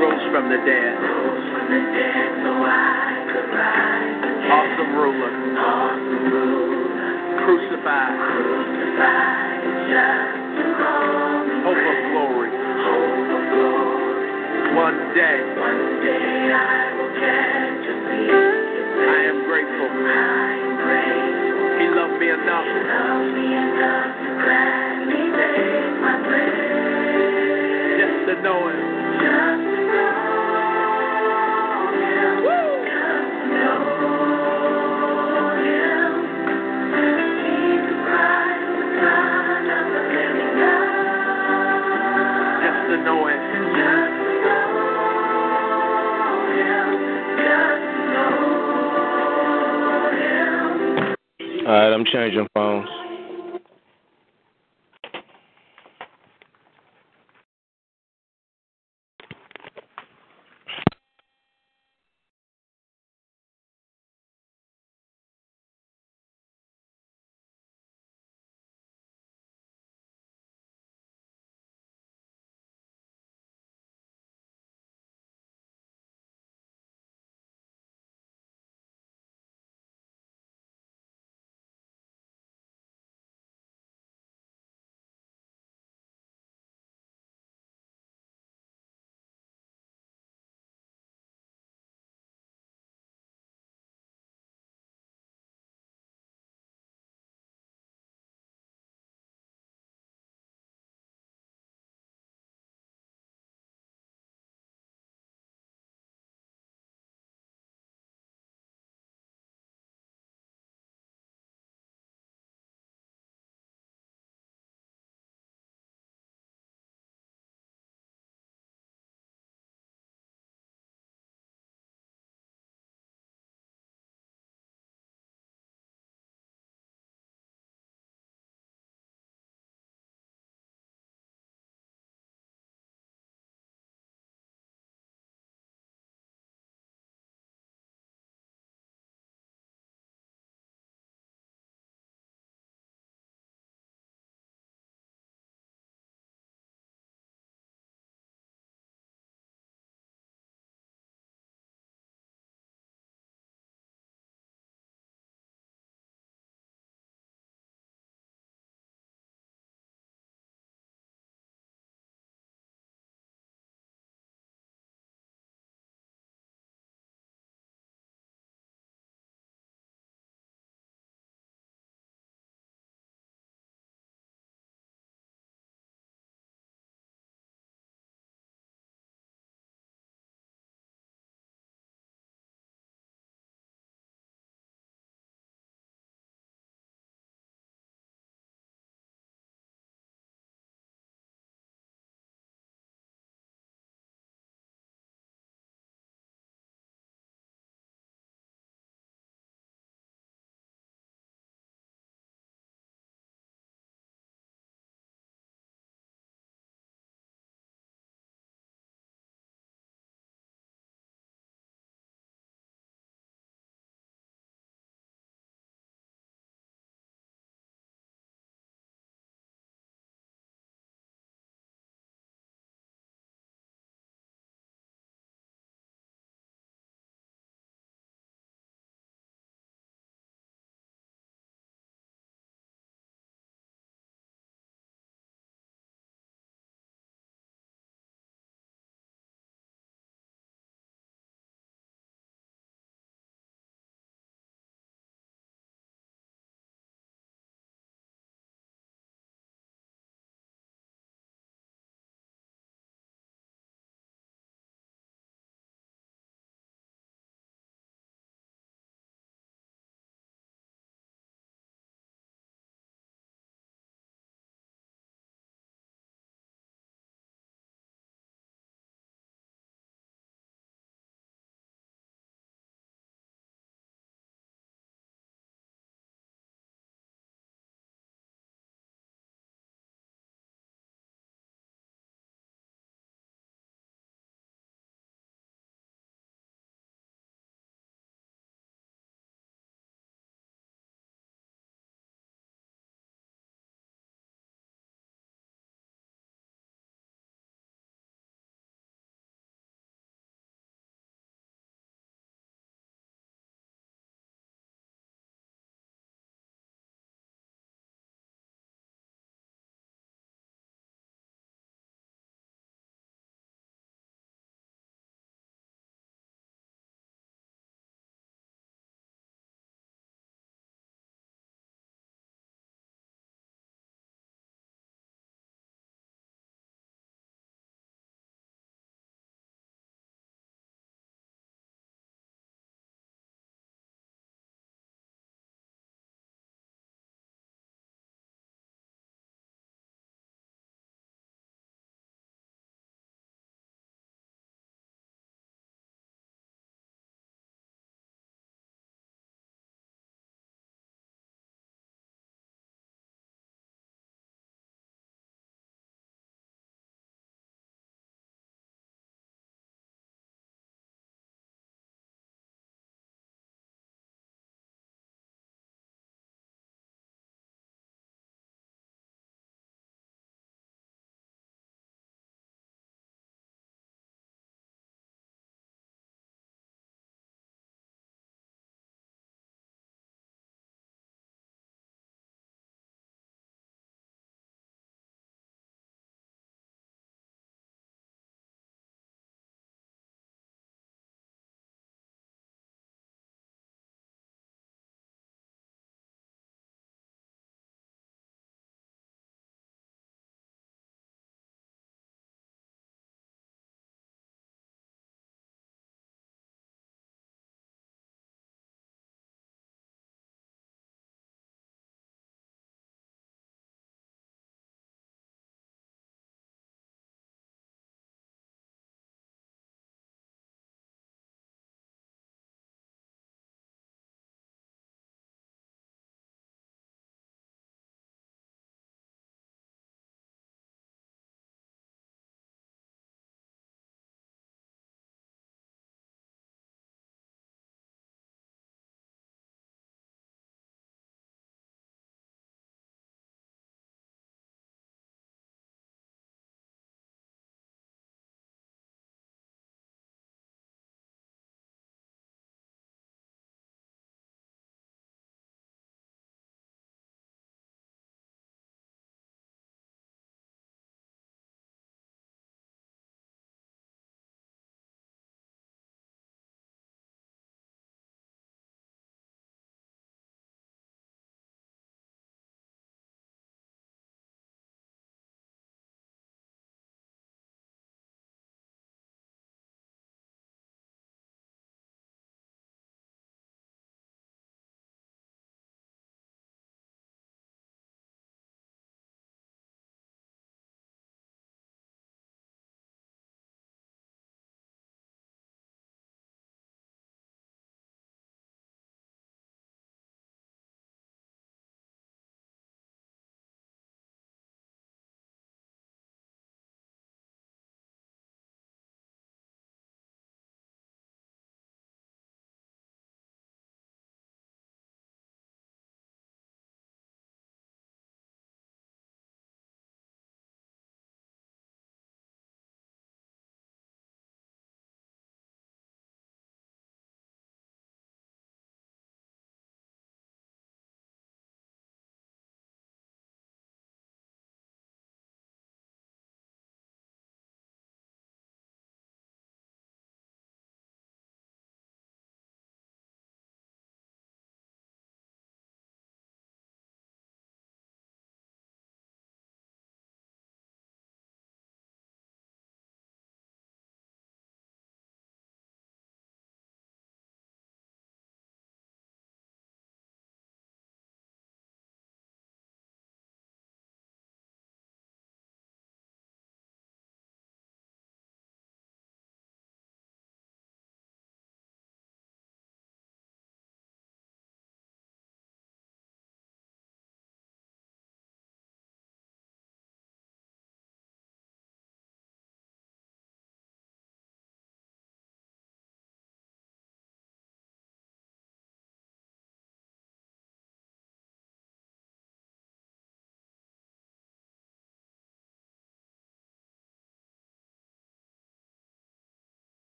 Rose from the dead. Awesome ruler. Crucified. Hope of glory. One day. I am grateful. He loved me enough. Just to know him. Just to know him. Just know Him. Just know Him. All right, I'm changing.